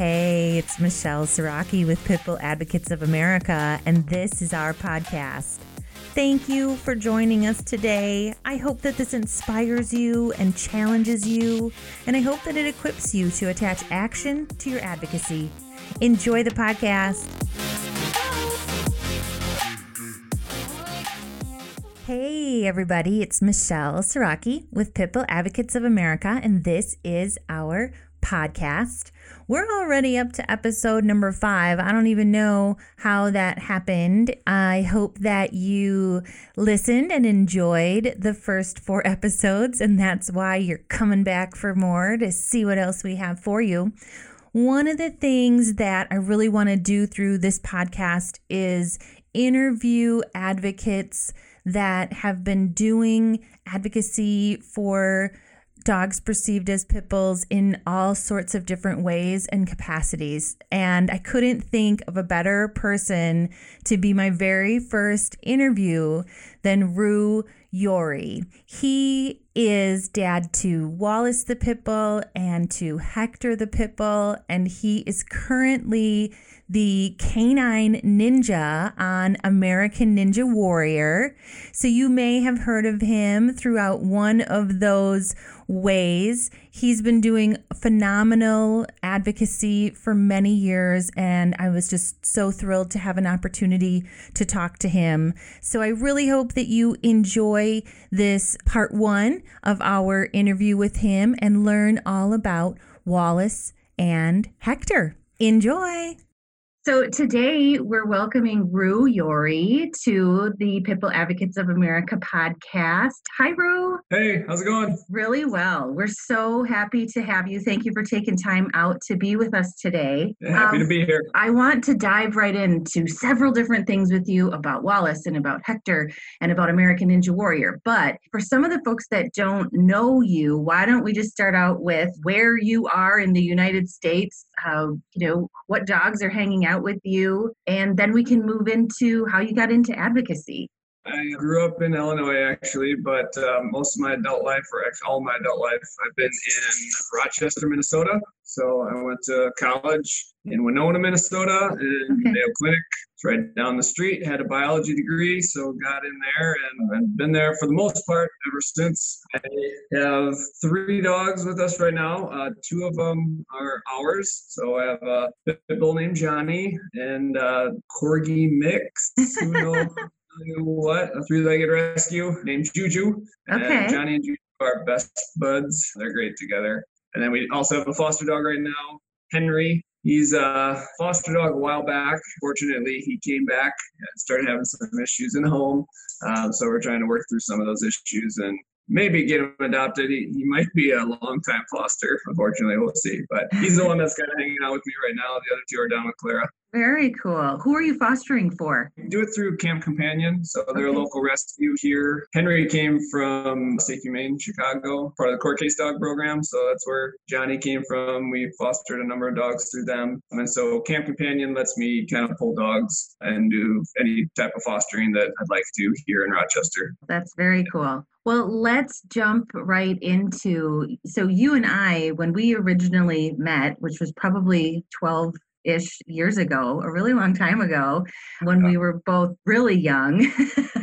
Hey, it's Michelle Siraki with Pitbull Advocates of America, and this is our podcast. Thank you for joining us today. I hope that this inspires you and challenges you, and I hope that it equips you to attach action to your advocacy. Enjoy the podcast. Hey, everybody, it's Michelle Siraki with Pitbull Advocates of America, and this is our podcast. We're already up to episode number five. I don't even know how that happened. I hope that you listened and enjoyed the first four episodes, and that's why you're coming back for more to see what else we have for you. One of the things that I really want to do through this podcast is interview advocates that have been doing advocacy for dogs perceived as pit bulls in all sorts of different ways and capacities. And I couldn't think of a better person to be my very first interview than Roo Yori. He is dad to Wallace the pit bull and to Hector the pit bull, and he is currently the canine ninja on American Ninja Warrior. So you may have heard of him throughout one of those ways. He's been doing phenomenal advocacy for many years, and I was just so thrilled to have an opportunity to talk to him. So I really hope that you enjoy this part one of our interview with him and learn all about Wallace and Hector. Enjoy! So today we're welcoming Roo Yori to the Pitbull Advocates of America podcast. Hi, Roo. Hey, how's it going? Really well. We're so happy to have you. Thank you for taking time out to be with us today. Yeah, happy um, to be here. I want to dive right into several different things with you about Wallace and about Hector and about American Ninja Warrior. But for some of the folks that don't know you, why don't we just start out with where you are in the United States? How, you know, what dogs are hanging out with you, and then we can move into how you got into advocacy. I grew up in Illinois actually, but um, most of my adult life, or actually all my adult life, I've been in Rochester, Minnesota. So I went to college in Winona, Minnesota, in okay. Mayo Clinic. It's right down the street. Had a biology degree, so got in there and I've been there for the most part ever since. I have three dogs with us right now. Uh, two of them are ours. So I have a pit bull named Johnny and a corgi mix. What? A three-legged rescue named Juju. Okay. And Johnny and Juju are best buds. They're great together. And then we also have a foster dog right now, Henry. He's a foster dog a while back. Fortunately, he came back and started having some issues in the home. Um, so we're trying to work through some of those issues and maybe get him adopted. He, he might be a long time foster. Unfortunately, we'll see. But he's the one that's kind of hanging out with me right now. The other two are down with Clara. Very cool. Who are you fostering for? Do it through Camp Companion. So they're okay. a local rescue here. Henry came from Safe Humane, Chicago, part of the court case dog program. So that's where Johnny came from. We fostered a number of dogs through them. And so Camp Companion lets me kind of pull dogs and do any type of fostering that I'd like to here in Rochester. That's very cool. Well, let's jump right into. So, you and I, when we originally met, which was probably 12 ish years ago, a really long time ago, when we were both really young.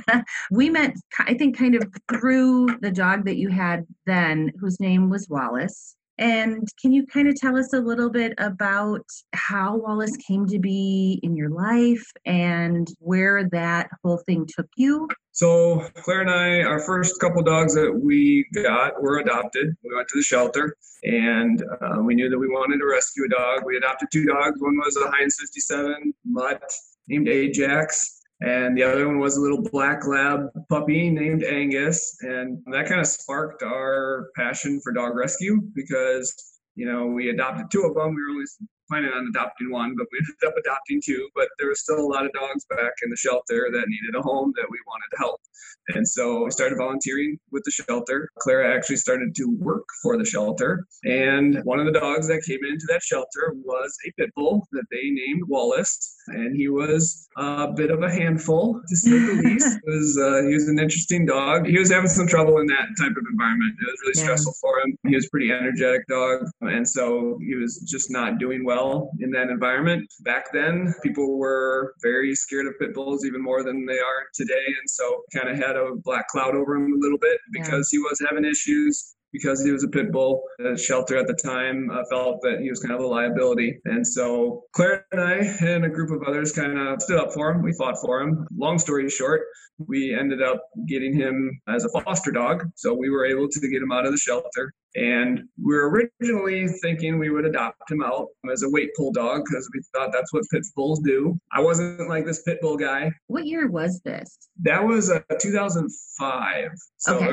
we met, I think, kind of through the dog that you had then, whose name was Wallace. And can you kind of tell us a little bit about how Wallace came to be in your life and where that whole thing took you? So, Claire and I, our first couple dogs that we got were adopted. We went to the shelter and uh, we knew that we wanted to rescue a dog. We adopted two dogs. One was a Heinz 57 mutt named Ajax and the other one was a little black lab puppy named Angus. And that kind of sparked our passion for dog rescue because, you know, we adopted two of them. We were only planning on adopting one, but we ended up adopting two. But there was still a lot of dogs back in the shelter that needed a home that we wanted to help. And so we started volunteering with the shelter. Clara actually started to work for the shelter. And one of the dogs that came into that shelter was a pit bull that they named Wallace. And he was a bit of a handful, to say the least. It was, uh, he was an interesting dog. He was having some trouble in that type of environment. It was really yeah. stressful for him. He was a pretty energetic dog. And so he was just not doing well well in that environment. Back then, people were very scared of pit bulls even more than they are today. And so kind of had a black cloud over him a little bit because yeah. he was having issues because he was a pit bull. The shelter at the time uh, felt that he was kind of a liability. And so Claire and I and a group of others kind of stood up for him. We fought for him. Long story short, we ended up getting him as a foster dog. So we were able to get him out of the shelter. And we were originally thinking we would adopt him out as a weight pull dog because we thought that's what pit bulls do. I wasn't like this pit bull guy. What year was this? That was uh, 2005. So okay.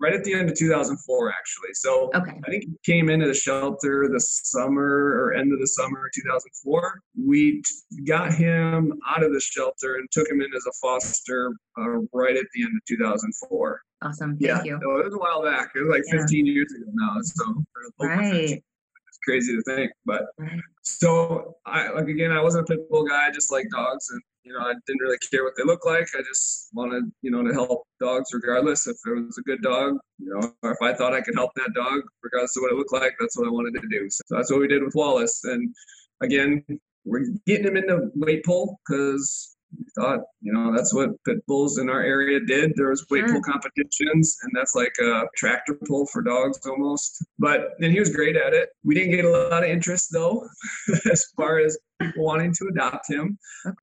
Right at the end of 2004 actually. So okay. i think he came into the shelter the summer or end of the summer 2004 we got him out of the shelter and took him in as a foster uh, right at the end of 2004 awesome. Thank yeah. you. So it was a while back. It was like 15 years ago now. So right. it's crazy to think but so i like again i wasn't a pit bull guy. I just like dogs and you know, I didn't really care what they looked like. I just wanted, you know, to help dogs regardless. If it was a good dog, you know, or if I thought I could help that dog, regardless of what it looked like, that's what I wanted to do. So that's what we did with Wallace. And again, we're getting him into weight pull because thought, you know, that's what pit bulls in our area did. There was weight pull mm. competitions, and that's like a tractor pull for dogs almost. But and he was great at it. We didn't get a lot of interest though, as far as people wanting to adopt him.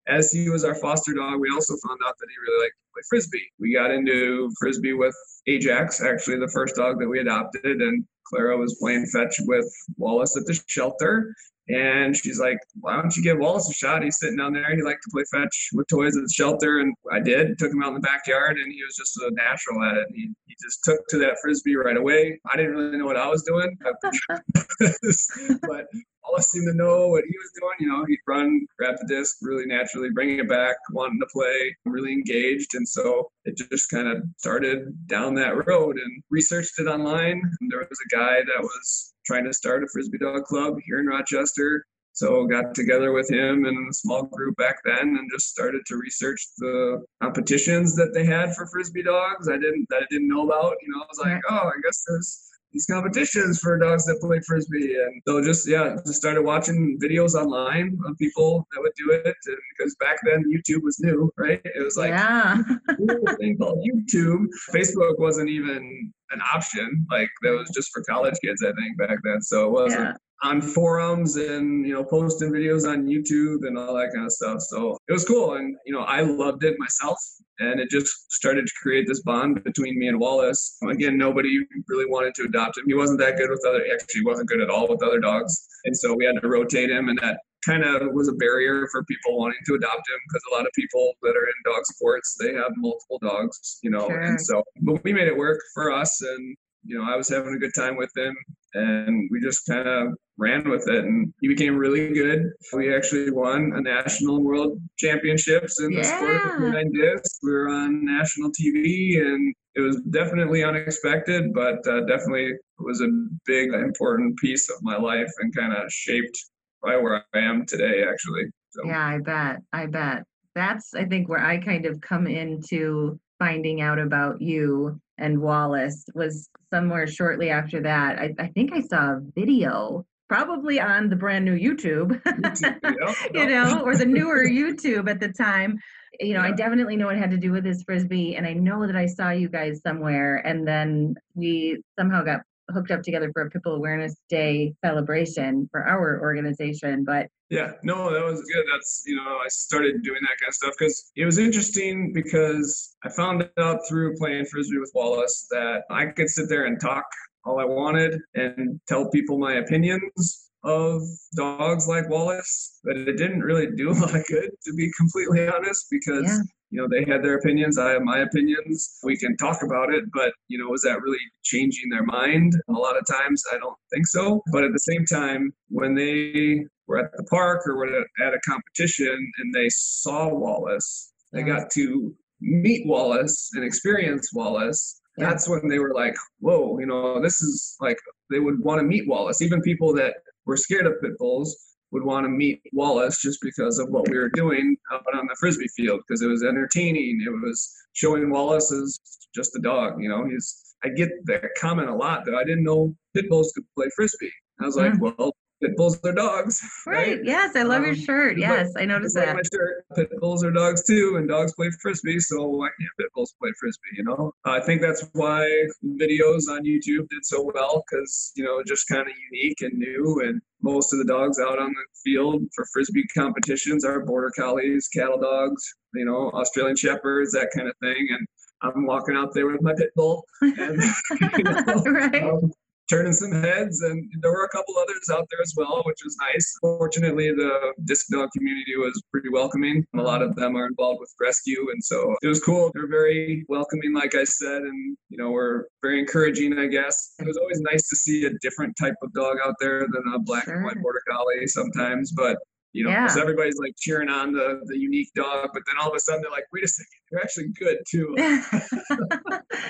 As he was our foster dog, we also found out that he really liked to play frisbee. We got into frisbee with Ajax, actually the first dog that we adopted, and Clara was playing fetch with Wallace at the shelter. And she's like, why don't you give Wallace a shot? He's sitting down there. He liked to play fetch with toys at the shelter. And I did, took him out in the backyard, and he was just a natural at it. He, he just took to that frisbee right away. I didn't really know what I was doing, but Wallace seemed to know what he was doing. You know, he'd run, grab the disc really naturally, bringing it back, wanting to play, really engaged. And so it just kind of started down that road and researched it online. And there was a guy that was trying to start a frisbee dog club here in Rochester. So got together with him and a small group back then and just started to research the competitions that they had for frisbee dogs. I didn't that I didn't know about. You know, I was like, oh, I guess there's these competitions for dogs that play frisbee. And so just yeah just started watching videos online of people that would do it. And because back then youtube was new right? It was like yeah. thing called youtube. Facebook wasn't even an option. Like that was just for college kids i think back then. So it wasn't yeah. on forums and you know posting videos on YouTube and all that kind of stuff. So it was cool, and you know I loved it myself, and it just started to create this bond between me and Wallace. Again, nobody really wanted to adopt him. He wasn't that good with other. Actually, wasn't good at all with other dogs, and so we had to rotate him, and that kind of was a barrier for people wanting to adopt him because a lot of people that are in dog sports they have multiple dogs, you know, sure. and so but we made it work for us, and you know I was having a good time with him, and we just kind of ran with it and he became really good. We actually won a national world championships in the sport of nine discs. We were on national TV and it was definitely unexpected, but uh, definitely was a big, important piece of my life and kind of shaped by where I am today, actually. So. Yeah, I bet. I bet. That's, I think, where I kind of come into finding out about you and Wallace was somewhere shortly after that. I, I think I saw a video probably on the brand new YouTube, YouTube you know, or the newer YouTube at the time. You know, yeah. I definitely know it had to do with his frisbee, and I know that I saw you guys somewhere, and then we somehow got hooked up together for a Pitbull Awareness Day celebration for our organization. But yeah, no, that was good. That's you know, I started doing that kind of stuff because it was interesting because I found out through playing frisbee with Wallace that I could sit there and talk all I wanted and tell people my opinions of dogs like Wallace, but it didn't really do a lot of good, to be completely honest, because. Yeah. You know, they had their opinions. I have my opinions. We can talk about it, but, you know, was that really changing their mind? A lot of times, I don't think so. But at the same time, when they were at the park or were at a competition and they saw Wallace, they got to meet Wallace and experience Wallace that's when they were like, whoa, you know, this is like, they would want to meet Wallace. Even people that were scared of pit bulls would want to meet Wallace just because of what we were doing out on the frisbee field because it was entertaining. It was showing Wallace as just a dog. You know, he's. I get that comment a lot that I didn't know pit bulls could play frisbee. I was like, mm. well, pit bulls are dogs. Right. right? Yes, I love um, your shirt. Yes, I noticed that. my shirt. Pit bulls are dogs too, and dogs play frisbee. So why can't pit bulls play frisbee? You know, I think that's why videos on YouTube did so well because you know just kind of unique and new, and most of the dogs out on the field for frisbee competitions are border collies, cattle dogs, you know, Australian shepherds, that kind of thing, and I'm walking out there with my pit bull, and you know, right. um, turning some heads. And there were a couple others out there as well, which was nice. Fortunately, the disc dog community was pretty welcoming. A lot of them are involved with rescue. And so it was cool. They're very welcoming, like I said, and, you know, we're very encouraging, I guess. It was always nice to see a different type of dog out there than a black sure. and white border collie sometimes. But you know, because yeah. everybody's like cheering on the the unique dog, but then all of a sudden they're like, wait a second, you're actually good too.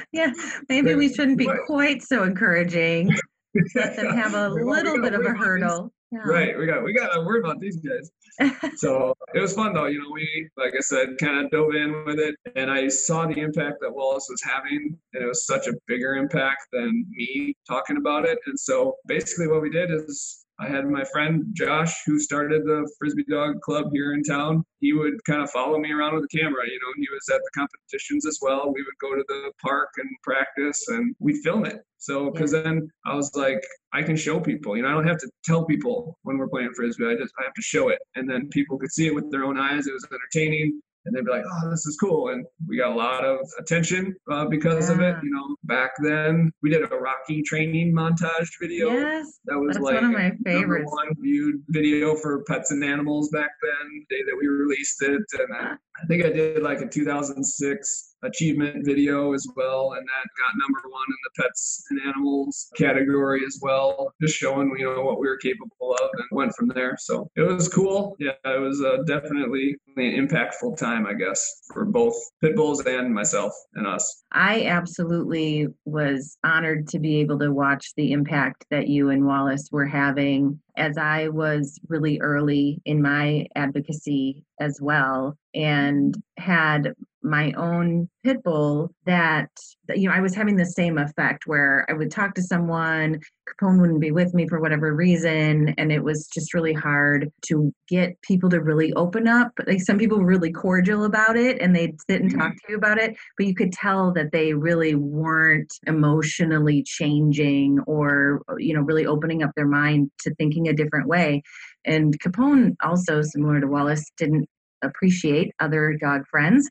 yeah, maybe we shouldn't be quite so encouraging. Let them have a little bit of a hurdle. Yeah. Right, we got we got to worry about these guys. so it was fun though. You know, we like I said, kind of dove in with it, and I saw the impact that Wallace was having, and it was such a bigger impact than me talking about it. And so basically, what we did is I had my friend Josh, who started the Frisbee Dog Club here in town. He would kind of follow me around with a camera. You know, he was at the competitions as well. We would go to the park and practice, and we'd film it. So, because yeah. then I was like, I can show people. You know, I don't have to tell people when we're playing frisbee. I just I have to show it, and then people could see it with their own eyes. It was entertaining and they'd be like, "Oh, this is cool," and we got a lot of attention uh, because yeah. of it. You know, back then we did a Rocky training montage video. Yes, that was like one of my favorites. One viewed video for pets and animals back then. The day that we released it, and I, I think I did like a 2006 achievement video as well, and that got number one in the pets and animals category as well, just showing you know what we were capable of, and went from there. So it was cool. Yeah, it was uh, definitely an impactful time, I guess, for both pit bulls and myself and us. I absolutely was honored to be able to watch the impact that you and Wallace were having as I was really early in my advocacy as well and mm-hmm. had my own pit bull that you know i was having the same effect where i would talk to someone capone wouldn't be with me for whatever reason and it was just really hard to get people to really open up like some people were really cordial about it and they'd sit and talk mm-hmm. to you about it but you could tell that they really weren't emotionally changing or you know really opening up their mind to thinking a different way and capone also similar to wallace didn't appreciate other dog friends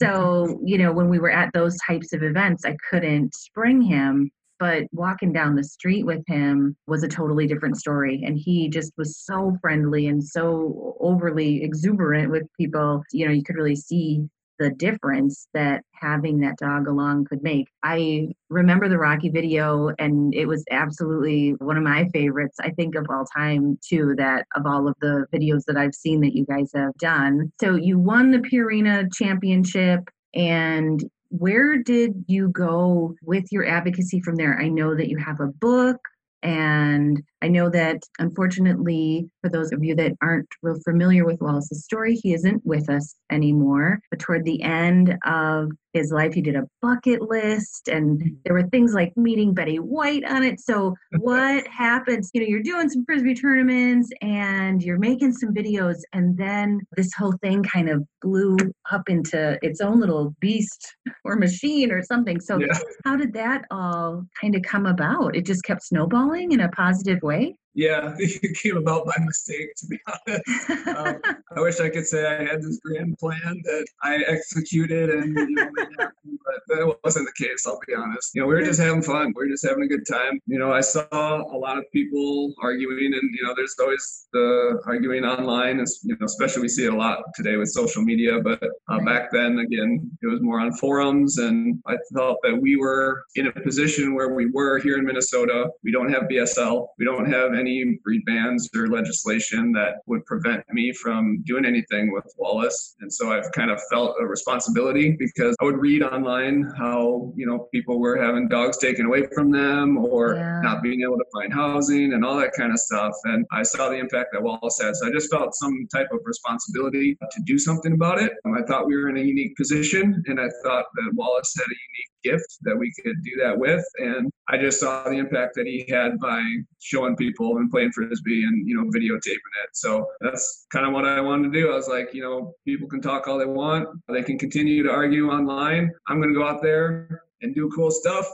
so, you know, when we were at those types of events, I couldn't bring him, but walking down the street with him was a totally different story. And he just was so friendly and so overly exuberant with people. You know, you could really see the difference that having that dog along could make. I remember the Rocky video, and it was absolutely one of my favorites, I think, of all time, too, that of all of the videos that I've seen that you guys have done. So you won the Purina Championship, and where did you go with your advocacy from there? I know that you have a book. And I know that unfortunately, for those of you that aren't real familiar with Wallace's story, he isn't with us anymore. But toward the end of his life, he did a bucket list, and mm-hmm. there were things like meeting Betty White on it. So, what happens? You know, you're doing some frisbee tournaments and you're making some videos, and then this whole thing kind of blew up into its own little beast or machine or something. So, yeah. how did that all kind of come about? It just kept snowballing in a positive way? way. Yeah, it came about by mistake, to be honest. Um, I wish I could say I had this grand plan that I executed and you know, made happen, but that wasn't the case, I'll be honest. You know, we were just having fun. We were just having a good time. You know, I saw a lot of people arguing, and, you know, there's always the arguing online, and, you know, especially we see it a lot today with social media, but uh, back then, again, it was more on forums, and I felt that we were in a position where we were here in Minnesota. We don't have BSL, we don't have any any breed bans or legislation that would prevent me from doing anything with Wallace. And so I've kind of felt a responsibility because I would read online how, you know, people were having dogs taken away from them or yeah. not being able to find housing and all that kind of stuff. And I saw the impact that Wallace had. So I just felt some type of responsibility to do something about it. I thought we were in a unique position and I thought that Wallace had a unique gift that we could do that with. And I just saw the impact that he had by showing people and playing frisbee and you know videotaping it. So that's kind of what I wanted to do. I was like, you know, people can talk all they want, they can continue to argue online. I'm going to go out there and do cool stuff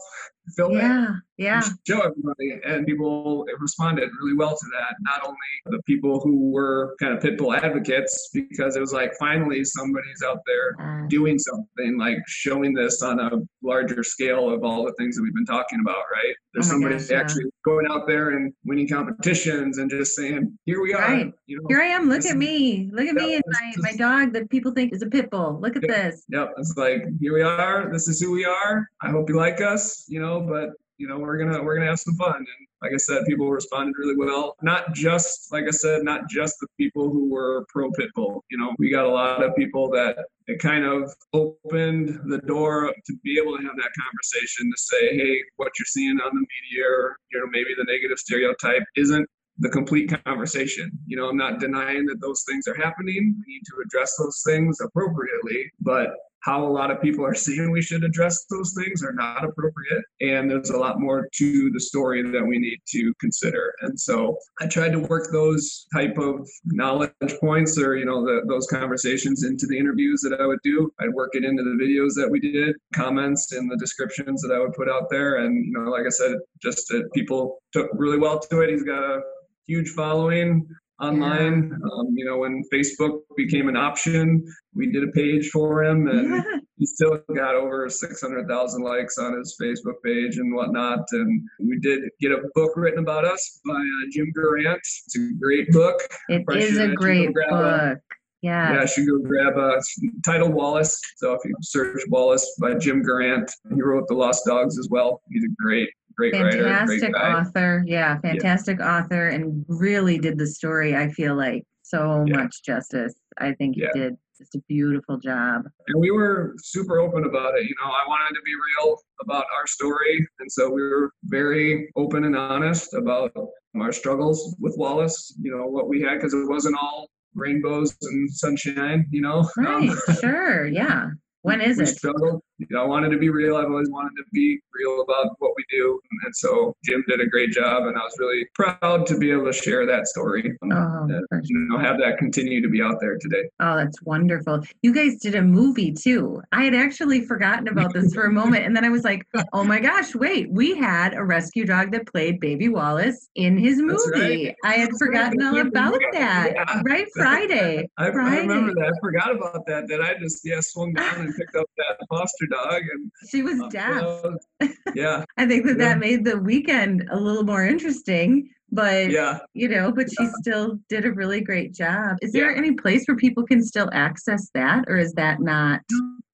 film yeah, it, yeah, show everybody, and people responded really well to that. Not only the people who were kind of pit bull advocates, because it was like finally somebody's out there doing something, like showing this on a larger scale of all the things that we've been talking about. Right? Oh There's oh somebody gosh, actually yeah. going out there and winning competitions and just saying, "Here we are." Right. You know, Here I am. Look at me. Look at me and my, my dog that people think is a pit bull. Look at this. Yep. It's like here we are. This is who we are. I hope you like us. You know but you know we're gonna we're gonna have some fun and like i said people responded really well not just like i said not just the people who were pro pitbull you know we got a lot of people that it kind of opened the door to be able to have that conversation to say hey what you're seeing on the media or you know maybe the negative stereotype isn't the complete conversation. You know, I'm not denying that those things are happening. We need to address those things appropriately, but how a lot of people are seeing we should address those things are not appropriate. And there's a lot more to the story that we need to consider. And so I tried to work those type of knowledge points or, you know, the, those conversations into the interviews that I would do. I'd work it into the videos that we did, comments in the descriptions that I would put out there. And, you know, like I said, just that people took really well to it. He's got a huge following online. Yeah. Um, you know, when Facebook became an option, we did a page for him, and yeah. he still got over 600,000 likes on his Facebook page and whatnot. And we did get a book written about us by uh, Jim Gorant. It's a great book. It is a great book. A, yeah. Yeah, I should go grab a title Wallace. So if you search Wallace by Jim Gorant, he wrote The Lost Dogs as well. He's a great great fantastic writer, author. Yeah, fantastic yeah. author, and really did the story. I feel like so yeah. much justice. I think he yeah. did just a beautiful job. And we were super open about it. You know, I wanted to be real about our story, and so we were very open and honest about our struggles with Wallace. You know, what we had because it wasn't all rainbows and sunshine. You know, right? Um, sure, yeah. When is we it? Struggled. You know, I wanted to be real. I've always wanted to be real about what we do. And so Jim did a great job, and I was really proud to be able to share that story. Um, oh, and, you know, have that continue to be out there today. Oh, that's wonderful. You guys did a movie too. I had actually forgotten about this for a moment. And then I was like, oh my gosh, wait, we had a rescue dog that played Baby Wallace in his movie. Right. I had forgotten all about that. Yeah. Right? Friday. I, Friday. I remember that. I forgot about that. That I just, yeah, swung down and picked up that foster dog and she was uh, deaf. yeah. I think that yeah. that made the weekend a little more interesting but yeah you know but she still did a really great job is there yeah. any place where people can still access that or is that not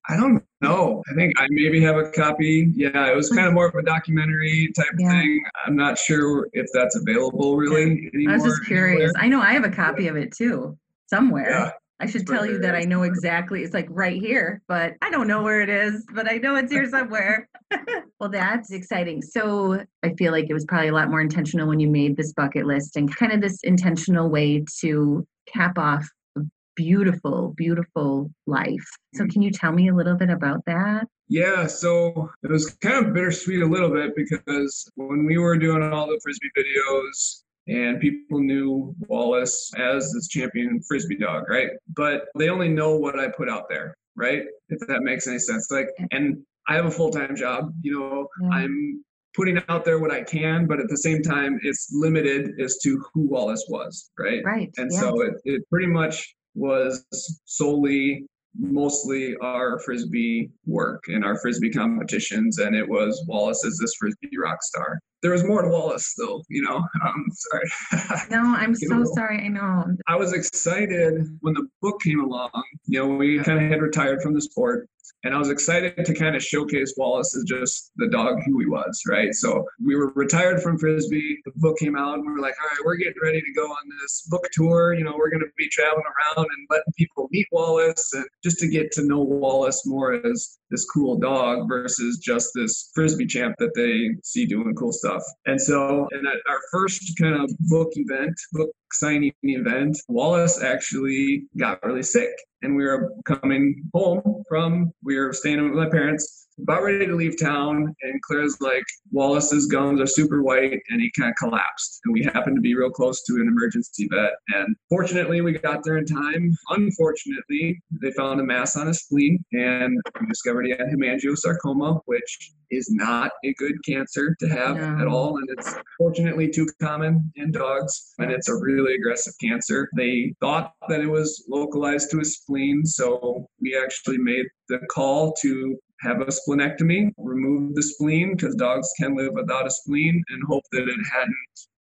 i don't know i think i maybe have a copy yeah it was kind of more of a documentary type yeah. thing i'm not sure if that's available really anymore, i was just curious anywhere. i know i have a copy of it too somewhere I should tell you that I know exactly. It's like right here, but I don't know where it is, but I know it's here somewhere. well, that's exciting. So I feel like it was probably a lot more intentional when you made this bucket list and kind of this intentional way to cap off a beautiful, beautiful life. So mm-hmm. can you tell me a little bit about that? Yeah, so it was kind of bittersweet a little bit because when we were doing all the frisbee videos, and people knew Wallace as this champion frisbee dog, right? But they only know what I put out there, right? If that makes any sense. Like, and I have a full time job, you know, yeah. I'm putting out there what I can, but at the same time, it's limited as to who Wallace was, right? Right. And yeah. so it, it pretty much was solely mostly our frisbee work and our frisbee competitions and it was wallace is this frisbee rock star. There was more to wallace though you know? Um, sorry. No i'm so sorry i know. I was excited when the book came along. You know we kind of had retired from the sport and I was excited to kind of showcase Wallace as just the dog who he was, right? So we were retired from Frisbee. Book came out, and we were like, all right, we're getting ready to go on this book tour. You know, we're going to be traveling around and letting people meet Wallace and just to get to know Wallace more as this cool dog versus just this Frisbee champ that they see doing cool stuff. And so, in our first kind of book event, book signing event, Wallace actually got really sick and we were coming home from we were staying with my parents about ready to leave town, and Claire's like, Wallace's gums are super white, and he kind of collapsed. And we happened to be real close to an emergency vet. And fortunately, we got there in time. Unfortunately, they found a mass on his spleen, and we discovered he had hemangiosarcoma, which is not a good cancer to have no. at all. And it's fortunately too common in dogs, and it's a really aggressive cancer. They thought that it was localized to his spleen, so we actually made the call to have a splenectomy, remove the spleen because dogs can live without a spleen, and hope that it hadn't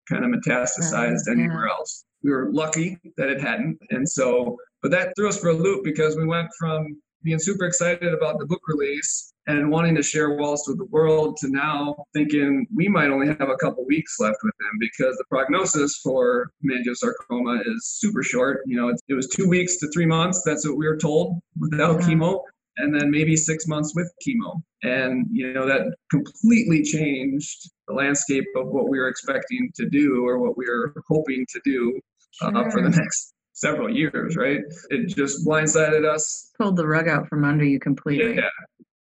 kind of metastasized yeah. anywhere else. We were lucky that it hadn't. And so, but that threw us for a loop because we went from being super excited about the book release and wanting to share Wallace with the world to now thinking we might only have a couple weeks left with him because the prognosis for hemangiosarcoma is super short. You know, it, it was two weeks to three months. That's what we were told without yeah. chemo and then maybe six months with chemo. And, you know, that completely changed the landscape of what we were expecting to do or what we were hoping to do uh, for the next several years, right? It just blindsided us. Pulled the rug out from under you completely. Yeah,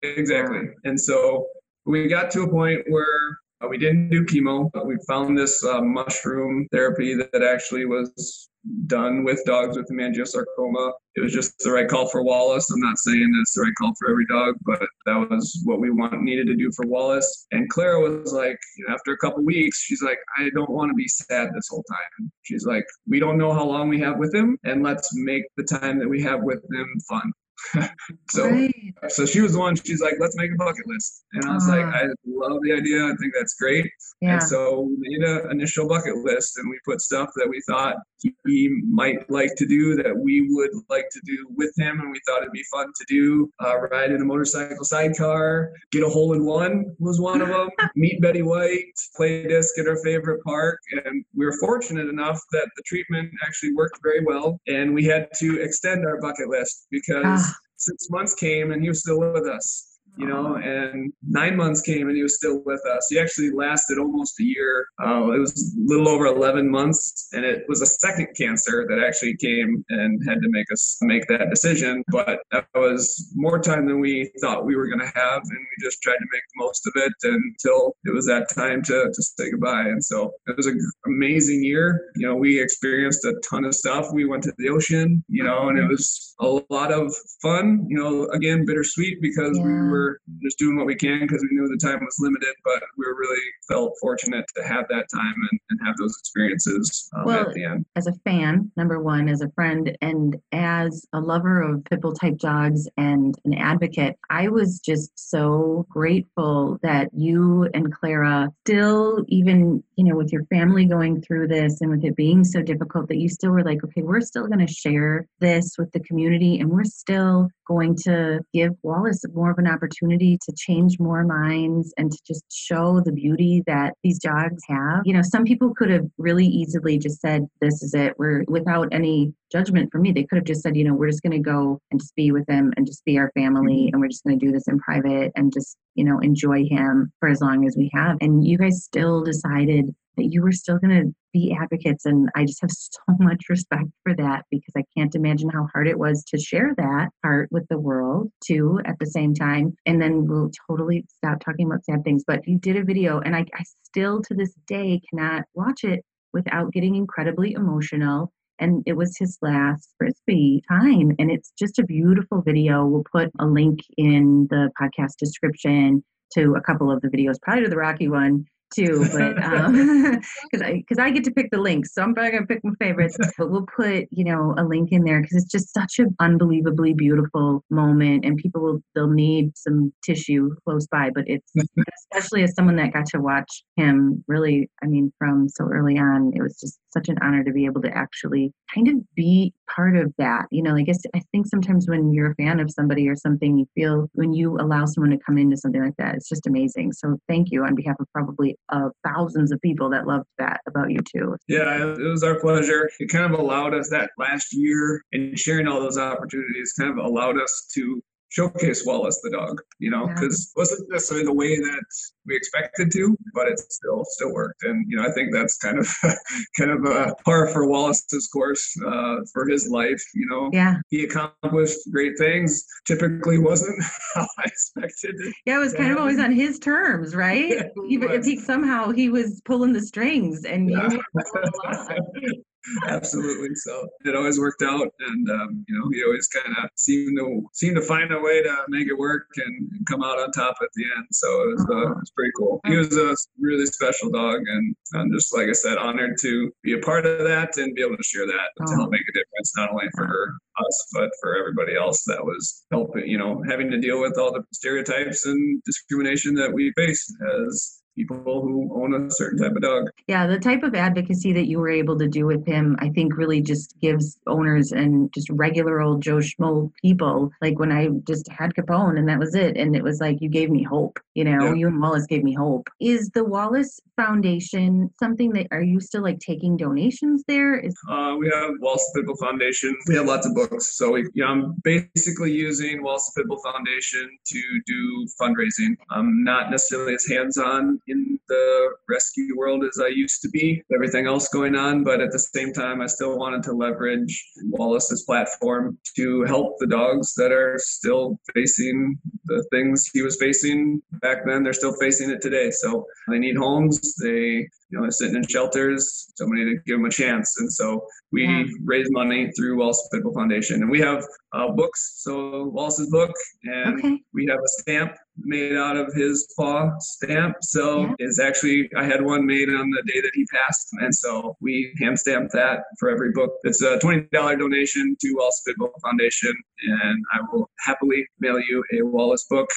exactly. And so we got to a point where uh, we didn't do chemo, but we found this uh, mushroom therapy that, actually was done with dogs with hemangiosarcoma. It was just the right call for Wallace. I'm not saying it's the right call for every dog, but that was what we want needed to do for Wallace. And Clara was like, after a couple weeks, she's like, I don't want to be sad this whole time. She's like, we don't know how long we have with him, and let's make the time that we have with him fun. so right. so she was the one she's like let's make a bucket list and i was uh, like uh-huh. i love the idea i think that's great yeah. and so we made an initial bucket list and we put stuff that we thought he might like to do that we would like to do with him and we thought it'd be fun to do uh, ride in a motorcycle sidecar get a hole in one was one of them meet betty white play disc at our favorite park and we were fortunate enough that the treatment actually worked very well and we had to extend our bucket list because ah six months came and he was still with us you know, and nine months came and he was still with us. He actually lasted almost a year. Uh, it was a little over 11 months, and it was a second cancer that actually came and had to make us make that decision. But that was more time than we thought we were going to have, and we just tried to make the most of it until it was that time to, to say goodbye. And so it was an amazing year. You know, we experienced a ton of stuff. We went to the ocean, you know, and it was a lot of fun. You know, again, bittersweet because yeah. we were just doing what we can because we knew the time was limited, but we really felt fortunate to have that time and, and have those experiences um, well, at the end. As a fan, number one, as a friend, and as a lover of pitbull type dogs and an advocate, I was just so grateful that you and Clara still, even, you know, with your family going through this and with it being so difficult, that you still were like, okay, we're still going to share this with the community and we're still going to give Wallace more of an opportunity to change more minds and to just show the beauty that these dogs have. You know, some people could have really easily just said, This is it. We're without any judgment for me. They could have just said, you know, we're just going to go and just be with him and just be our family mm-hmm. and we're just going to do this in private and just, you know, enjoy him for as long as we have. And you guys still decided that you were still going to be advocates. And I just have so much respect for that because I can't imagine how hard it was to share that part with the world too at the same time. And then we'll totally stop talking about sad things. But you did a video, and I, I still to this day cannot watch it without getting incredibly emotional and it was his last frisbee time and it's just a beautiful video we'll put a link in the podcast description to a couple of the videos probably to the rocky one too, but because um, I because I get to pick the links, so I'm probably gonna pick my favorites. But we'll put you know a link in there because it's just such an unbelievably beautiful moment, and people will they'll need some tissue close by. But it's especially as someone that got to watch him really, I mean, from so early on, it was just such an honor to be able to actually kind of be part of that. You know, I guess I think sometimes when you're a fan of somebody or something, you feel when you allow someone to come into something like that, it's just amazing. So thank you on behalf of probably of thousands of people that loved that about you too. Yeah, it was our pleasure. It kind of allowed us that last year and sharing all those opportunities kind of allowed us to showcase Wallace the dog, you know, because yeah. wasn't necessarily the way that we expected to, but it still still worked. And you know, I think that's kind of kind of a par for Wallace's course uh, for his life. You know, yeah, he accomplished great things. Typically, wasn't how I expected. It yeah, it was kind of always on his terms, right? Yeah, Even if he somehow he was pulling the strings and you absolutely. So it always worked out, and um, you know he always kind of seemed to seemed to find a way to make it work and, come out on top at the end. So it was, uh, it was pretty cool. He was a really special dog, and I'm just like I said, honored to be a part of that and be able to share that to help make a difference, not only for us but for everybody else that was helping. You know, having to deal with all the stereotypes and discrimination that we face as people who own a certain type of dog. Yeah, the type of advocacy that you were able to do with him, I think really just gives owners and just regular old Joe Schmo people, like when I just had Capone and that was it. And it was like, you gave me hope, you know, yeah. you and Wallace gave me hope. Is the Wallace Foundation something that, are you still like taking donations there? Is- uh, we have Wallace Pitbull Foundation. We have lots of books. So we, yeah, I'm basically using Wallace Pitbull Foundation to do fundraising. I'm not necessarily as hands-on in the rescue world as I used to be, everything else going on. But at the same time, I still wanted to leverage Wallace's platform to help the dogs that are still facing the things he was facing back then. They're still facing it today. So they need homes. They you know, they're sitting in shelters, somebody to give them a chance. And so we yeah. raise money through Wallace Pitbull Foundation. And we have uh, books, so Wallace's book, and okay. we have a stamp made out of his paw stamp. So yeah. it's actually, I had one made on the day that he passed. And so we hand stamp that for every book. It's a $20 donation to Wallace Pitbull Foundation. And I will happily mail you a Wallace book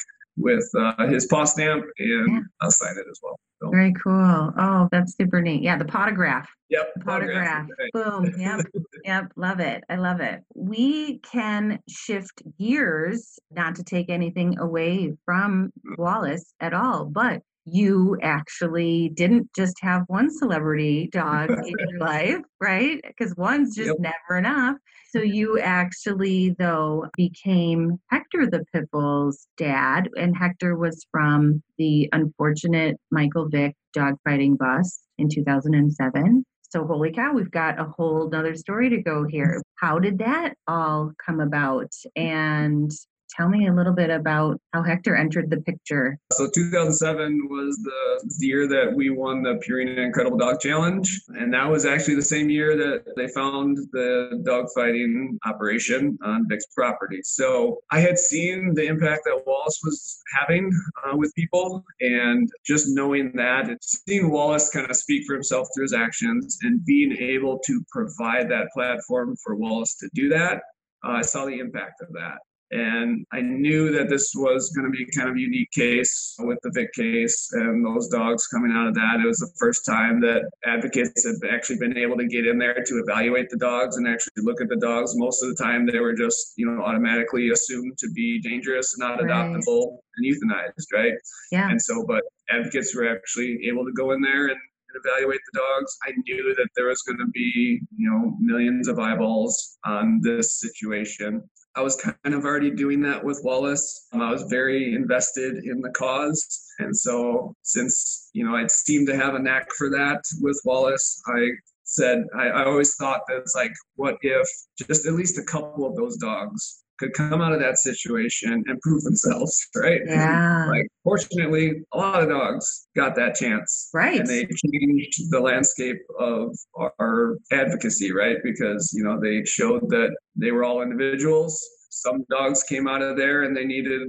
with uh, his paw stamp and yeah. I'll sign it as well. So. Very cool. Oh, that's super neat. Yeah, the potograph. Yep. The potograph. Boom. Yep. yep. Love it. I love it. We can shift gears, not to take anything away from Wallace at all, but you actually didn't just have one celebrity dog in your life, right? Because one's just yep. never enough. So you actually, though, became Hector the Pitbull's dad, and Hector was from the unfortunate Michael Vick dogfighting bus in 2007. So, holy cow, we've got a whole nother story to go here. How did that all come about? Mm-hmm. And Tell me a little bit about how Hector entered the picture. So 2007 was the year that we won the Purina Incredible Dog Challenge, and that was actually the same year that they found the dogfighting operation on Vick's property. So I had seen the impact that Wallace was having uh, with people, and just knowing that, and seeing Wallace kind of speak for himself through his actions, and being able to provide that platform for Wallace to do that, uh, I saw the impact of that. And I knew that this was going to be kind of a unique case with the Vick case and those dogs coming out of that. It was the first time that advocates have actually been able to get in there to evaluate the dogs and actually look at the dogs. Most of the time, they were just, you know, automatically assumed to be dangerous, not adoptable, and euthanized, right? Yeah. And so, but advocates were actually able to go in there and evaluate the dogs. I knew that there was going to be, you know, millions of eyeballs on this situation. I was kind of already doing that with Wallace. Um, I was very invested in the cause. And so, since, you know, I'd seemed to have a knack for that with Wallace, I said, I, I always thought that it's like, what if just at least a couple of those dogs could come out of that situation and prove themselves, right? Yeah. Like, fortunately, a lot of dogs got that chance. Right. And they changed the landscape of our advocacy, right? Because, you know, they showed that they were all individuals. Some dogs came out of there and they needed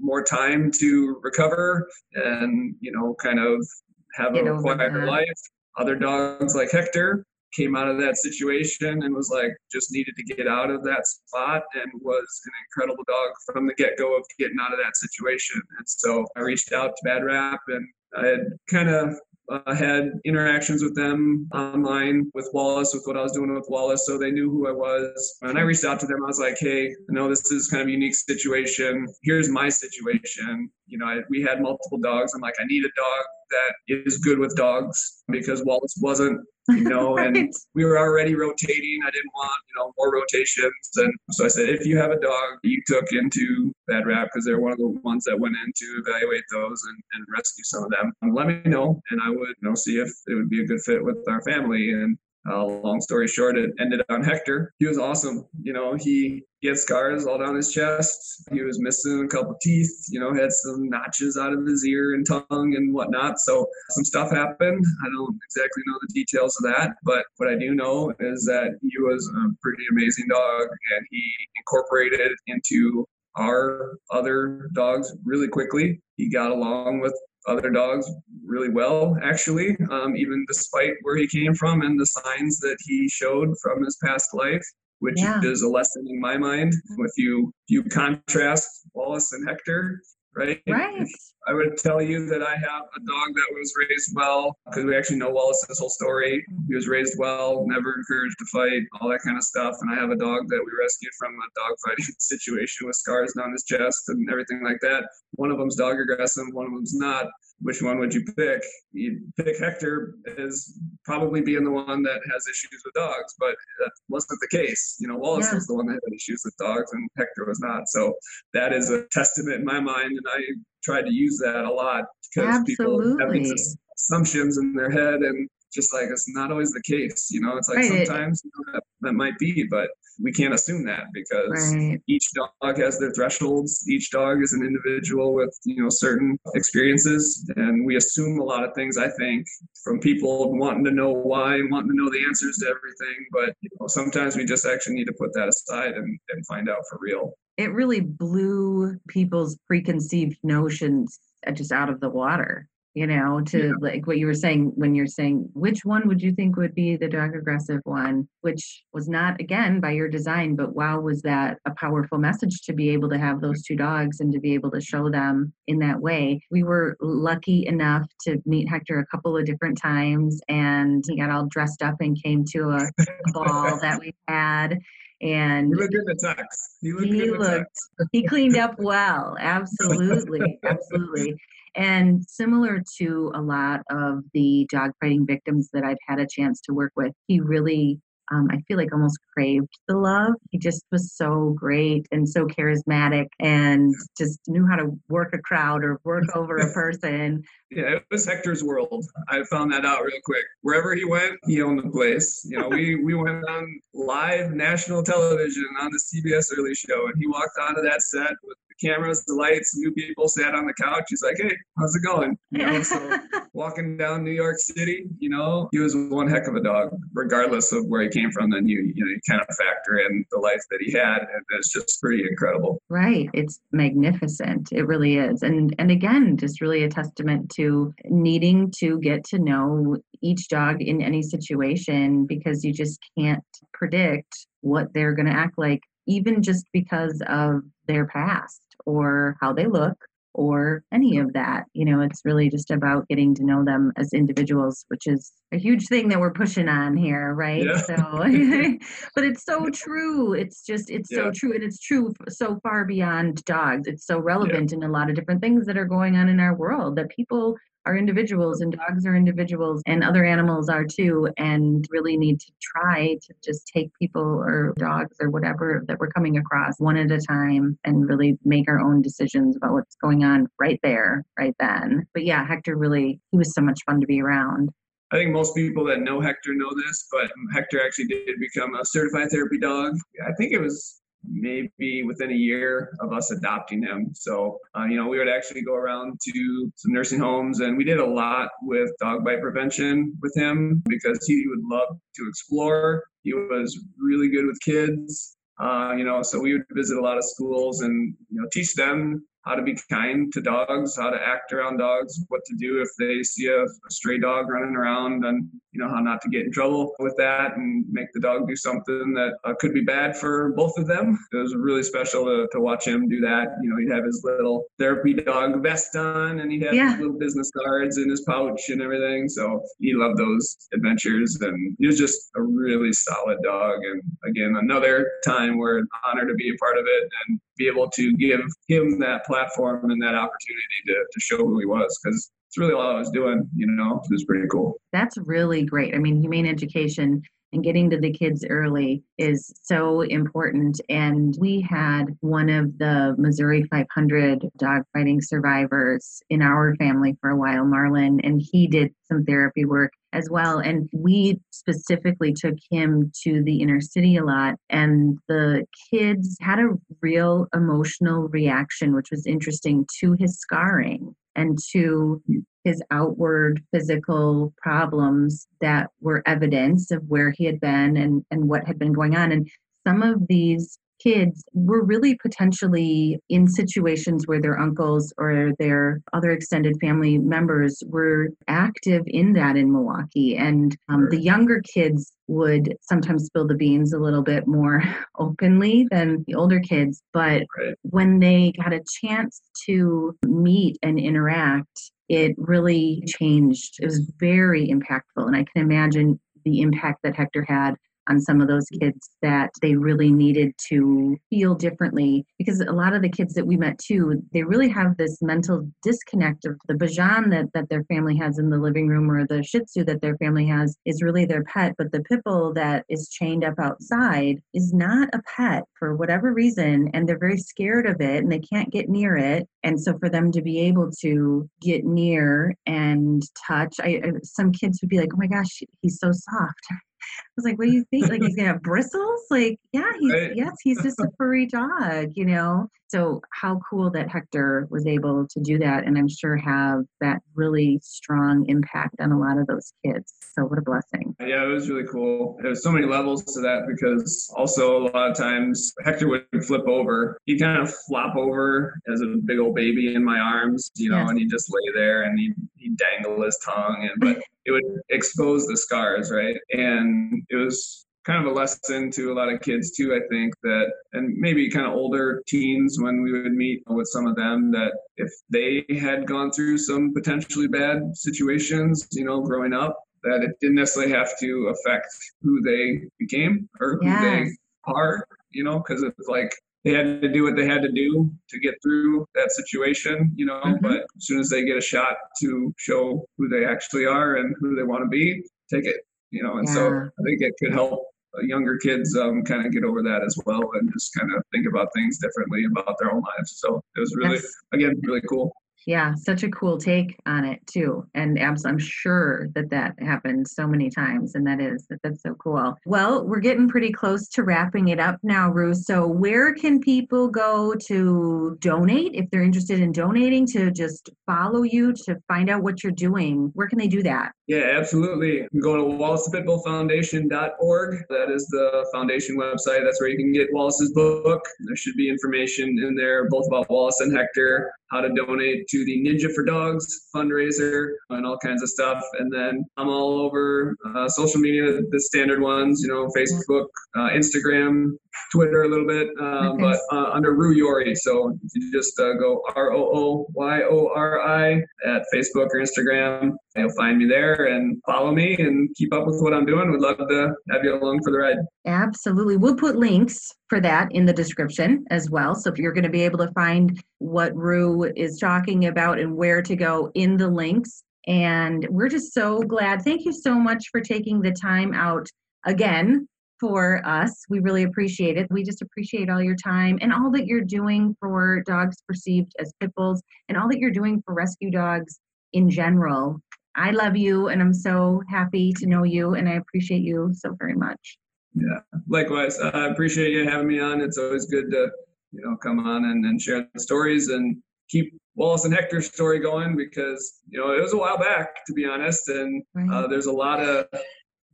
more time to recover and, you know, kind of have Get a quieter life. Other dogs like Hector came out of that situation and was like just needed to get out of that spot and was an incredible dog from the get-go of getting out of that situation and so i reached out to BADRAP and i had kind of uh, had interactions with them online with Wallace, with what I was doing with Wallace, so they knew who I was. And I reached out to them. I was like, "Hey, I know this is kind of unique situation. Here's my situation. You know, I, we had multiple dogs. I'm like, I need a dog that is good with dogs because Wallace wasn't you know, right. and we were already rotating. I didn't want, you know, more rotations. And so I said, if you have a dog you took into BADRAP, because they're one of the ones that went in to evaluate those and, and rescue some of them, let me know and I would, you know, see if it would be a good fit with our family. And uh, long story short, it ended on Hector. He was awesome. You know, he, he had scars all down his chest. He was missing a couple teeth. You know, had some notches out of his ear and tongue and whatnot. So some stuff happened. I don't exactly know the details of that, but what I do know is that he was a pretty amazing dog, and he incorporated into our other dogs really quickly. He got along with other dogs really well, actually, um, even despite where he came from and the signs that he showed from his past life, which yeah. is a lesson in my mind. If you you contrast Wallace and Hector, right? Right. I would tell you that I have a dog that was raised well because we actually know Wallace's whole story. He was raised well, never encouraged to fight, all that kind of stuff. And I have a dog that we rescued from a dog fighting situation with scars down his chest and everything like that. One of them's dog aggressive, one of them's not which one would you pick? You'd pick Hector as probably being the one that has issues with dogs, but that wasn't the case. You know, Wallace yeah. was the one that had issues with dogs, and Hector was not. So that is a testament in my mind, and I tried to use that a lot because Absolutely. people have these assumptions in their head, and just like it's not always the case. You know, it's like right. sometimes you know, that, that might be, but we can't assume that because right. each dog has their thresholds. Each dog is an individual with you know certain experiences, and we assume a lot of things. I think from people wanting to know why and wanting to know the answers to everything, but you know, sometimes we just actually need to put that aside and, and find out for real. It really blew people's preconceived notions uh, just out of the water you know to yeah. like what you were saying when you're saying which one would you think would be the dog aggressive one which was not again by your design but wow was that a powerful message to be able to have those two dogs and to be able to show them in that way we were lucky enough to meet hector a couple of different times and he got all dressed up and came to a, ball that we had and he looked in the tux. He looked, he, looked he cleaned up well. Absolutely, absolutely. And similar to a lot of the dogfighting victims that I've had a chance to work with, he really um, I feel like almost craved the love. He just was so great and so charismatic and just knew how to work a crowd or work over a person. Yeah, it was Hector's world. I found that out real quick. Wherever he went, he owned the place. You know, we, we went on live national television on the CBS Early Show, and he walked onto that set with cameras, the lights, new people sat on the couch. He's like, hey, how's it going? You know, so walking down New York City, you know, he was one heck of a dog, regardless of where he came from. Then you, you know, you kind of factor in the life that he had, and it's just pretty incredible. Right. It's magnificent. It really is. And and again, just really a testament to needing to get to know each dog in any situation because you just can't predict what they're going to act like even just because of their past or how they look or any of that. You know, it's really just about getting to know them as individuals, which is a huge thing that we're pushing on here, right? Yeah. So, but it's so true. It's just, it's yeah. so true. And it's true so far beyond dogs. It's so relevant yeah. in a lot of different things that are going on in our world that people are individuals and dogs are individuals and other animals are too and really need to try to just take people or dogs or whatever that we're coming across one at a time and really make our own decisions about what's going on right there right then but yeah hector really he was so much fun to be around I think most people that know Hector know this, but Hector actually did become a certified therapy dog. I think it was maybe within a year of us adopting him. So, uh, you know, we would actually go around to some nursing homes and we did a lot with dog bite prevention with him because he would love to explore. He was really good with kids. Uh, you know, so we would visit a lot of schools and, you know, teach them how to be kind to dogs, how to act around dogs, what to do if they see a, a, stray dog running around, and you know how not to get in trouble with that and make the dog do something that uh, could be bad for both of them. It was really special to, to watch him do that. You know, he'd have his little therapy dog vest on, and he'd have yeah. his little business cards in his pouch and everything. So he loved those adventures, and he was just a really solid dog. And again, another time where an honor to be a part of it and be able to give him that platform and that opportunity to, to show who he was because it's really all I was doing. You know, it was pretty cool. That's really great. I mean, humane education and getting to the kids early is so important. And we had one of the Missouri 500 dogfighting survivors in our family for a while, Marlon, and he did some therapy work as well. And we specifically took him to the inner city a lot. And the kids had a real emotional reaction, which was interesting to his scarring and to his outward physical problems that were evidence of where he had been and, and what had been going on. And some of these kids were really potentially in situations where their uncles or their other extended family members were active in that in Milwaukee. And um, the younger kids would sometimes spill the beans a little bit more openly than the older kids. But right. when they got a chance to meet and interact, it really changed. It was very impactful. And I can imagine the impact that Hector had on some of those kids that they really needed to feel differently. Because a lot of the kids that we met too they really have this mental disconnect of the bajan that, that their family has in the living room or the shih tzu that their family has is really their pet. But the bull that is chained up outside is not a pet for whatever reason and they're very scared of it and they can't get near it. And so for them to be able to get near and touch I, some kids would be like oh my gosh he's so soft was like, what do you think? Like he's gonna have bristles? Like, yeah, he's right. yes, he's just a furry dog, you know. So how cool that Hector was able to do that and I'm sure have that really strong impact on a lot of those kids. So what a blessing. Yeah, it was really cool. There's so many levels to that because also a lot of times Hector would flip over. He'd kind of flop over as a big old baby in my arms, you know, yes. and he'd just lay there and he'd, he'd dangle his tongue and but it would expose the scars, right? And it was kind of a lesson to a lot of kids too i think that and maybe kind of older teens when we would meet with some of them that if they had gone through some potentially bad situations you know growing up that it didn't necessarily have to affect who they became or who they are you know because it's like they had to do what they had to do to get through that situation, you know. Mm-hmm. But as soon as they get a shot to show who they actually are and who they want to be, take it, you know. And yeah. so I think it could help younger kids um, kind of get over that as well and just kind of think about things differently about their own lives. So it was really, yes. again, really cool yeah such a cool take on it too and i'm sure that that happened so many times and that is that that's so cool. Well we're getting pretty close to wrapping it up now ruth so where can people go to donate if they're interested in donating to just follow you to find out what you're doing? Where can they do that? Yeah absolutely. Go to wallacepitbullfoundation.org that is the foundation website. That's where you can get wallace's book. There should be information in there both about wallace and hector how to donate to the Ninja for Dogs fundraiser and all kinds of stuff. And then I'm all over uh, social media, the standard ones, you know, Facebook, uh, Instagram, Twitter a little bit, uh, okay. but uh, under Roo Yori. So if you just uh, go R O O Y O R I at Facebook or Instagram, you'll find me there and follow me and keep up with what I'm doing. We'd love to have you along for the ride. Absolutely. We'll put links for that in the description as well. So if you're going to be able to find what Roo is talking about and where to go in the links. And we're just so glad. Thank you so much for taking the time out again for us. We really appreciate it. We just appreciate all your time and all that you're doing for dogs perceived as pit bulls and all that you're doing for rescue dogs in general. I love you and I'm so happy to know you and I appreciate you so very much. Yeah, likewise. I appreciate you having me on. It's always good to, you know, come on and, and share the stories and keep Wallace and Hector's story going because, you know, it was a while back, to be honest. And uh, there's a lot of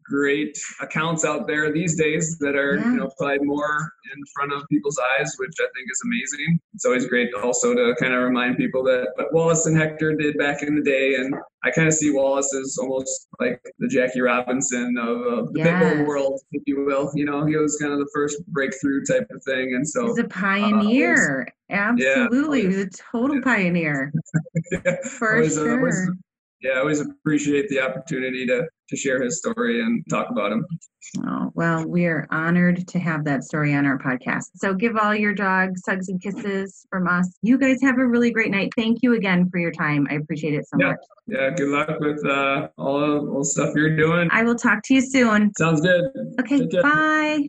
great accounts out there these days that are yeah. you know probably more in front of people's eyes which i think is amazing. It's always great also to kind of remind people that what wallace and hector did back in the day and i kind of see wallace as almost like the jackie robinson of, of the pit world if you will. You know he was kind of the first breakthrough type of thing and so he's a pioneer. uh, absolutely. yeah, he's a total pioneer. Yeah, for always, sure. uh, yeah, I always appreciate the opportunity to to share his story and talk about him. Oh, well, we are honored to have that story on our podcast. So give all your dogs hugs and kisses from us. You guys have a really great night. Thank you again for your time. I appreciate it so yeah. much. Yeah, good luck with uh, all, all the stuff you're doing. I will talk to you soon. Sounds good. Okay, bye.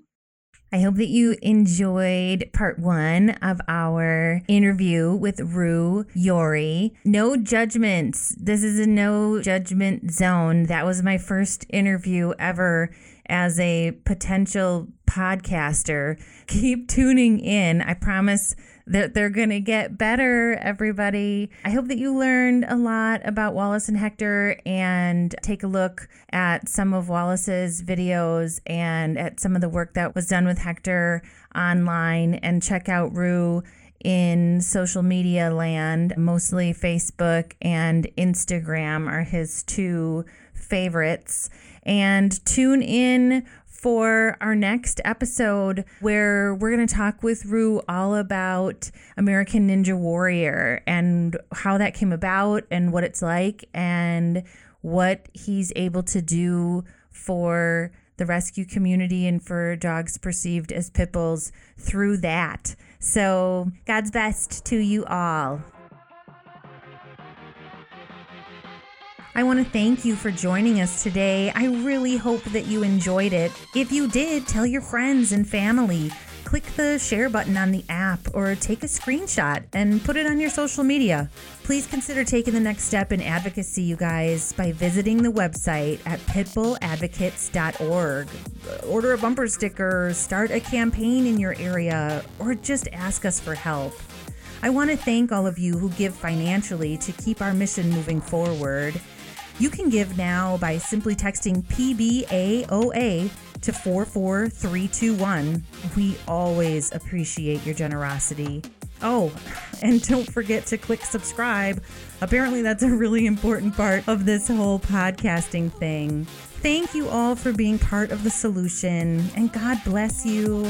I hope that you enjoyed part one of our interview with Roo Yori. No judgments. This is a no judgment zone. That was my first interview ever as a potential podcaster. Keep tuning in. I promise that they're going to get better, everybody. I hope that you learned a lot about Wallace and Hector and take a look at some of Wallace's videos and at some of the work that was done with Hector online and check out Roo in social media land. Mostly Facebook and Instagram are his two favorites. And tune in for our next episode where we're going to talk with Roo all about American Ninja Warrior and how that came about and what it's like and what he's able to do for the rescue community and for dogs perceived as pit bulls through that. So, God's best to you all. I want to thank you for joining us today. I really hope that you enjoyed it. If you did, tell your friends and family. Click the share button on the app or take a screenshot and put it on your social media. Please consider taking the next step in advocacy, you guys, by visiting the website at pitbulladvocates.org. Order a bumper sticker, start a campaign in your area, or just ask us for help. I want to thank all of you who give financially to keep our mission moving forward. You can give now by simply texting PBAOA to 44321. We always appreciate your generosity. Oh, and don't forget to click subscribe. Apparently, that's a really important part of this whole podcasting thing. Thank you all for being part of the solution, and God bless you.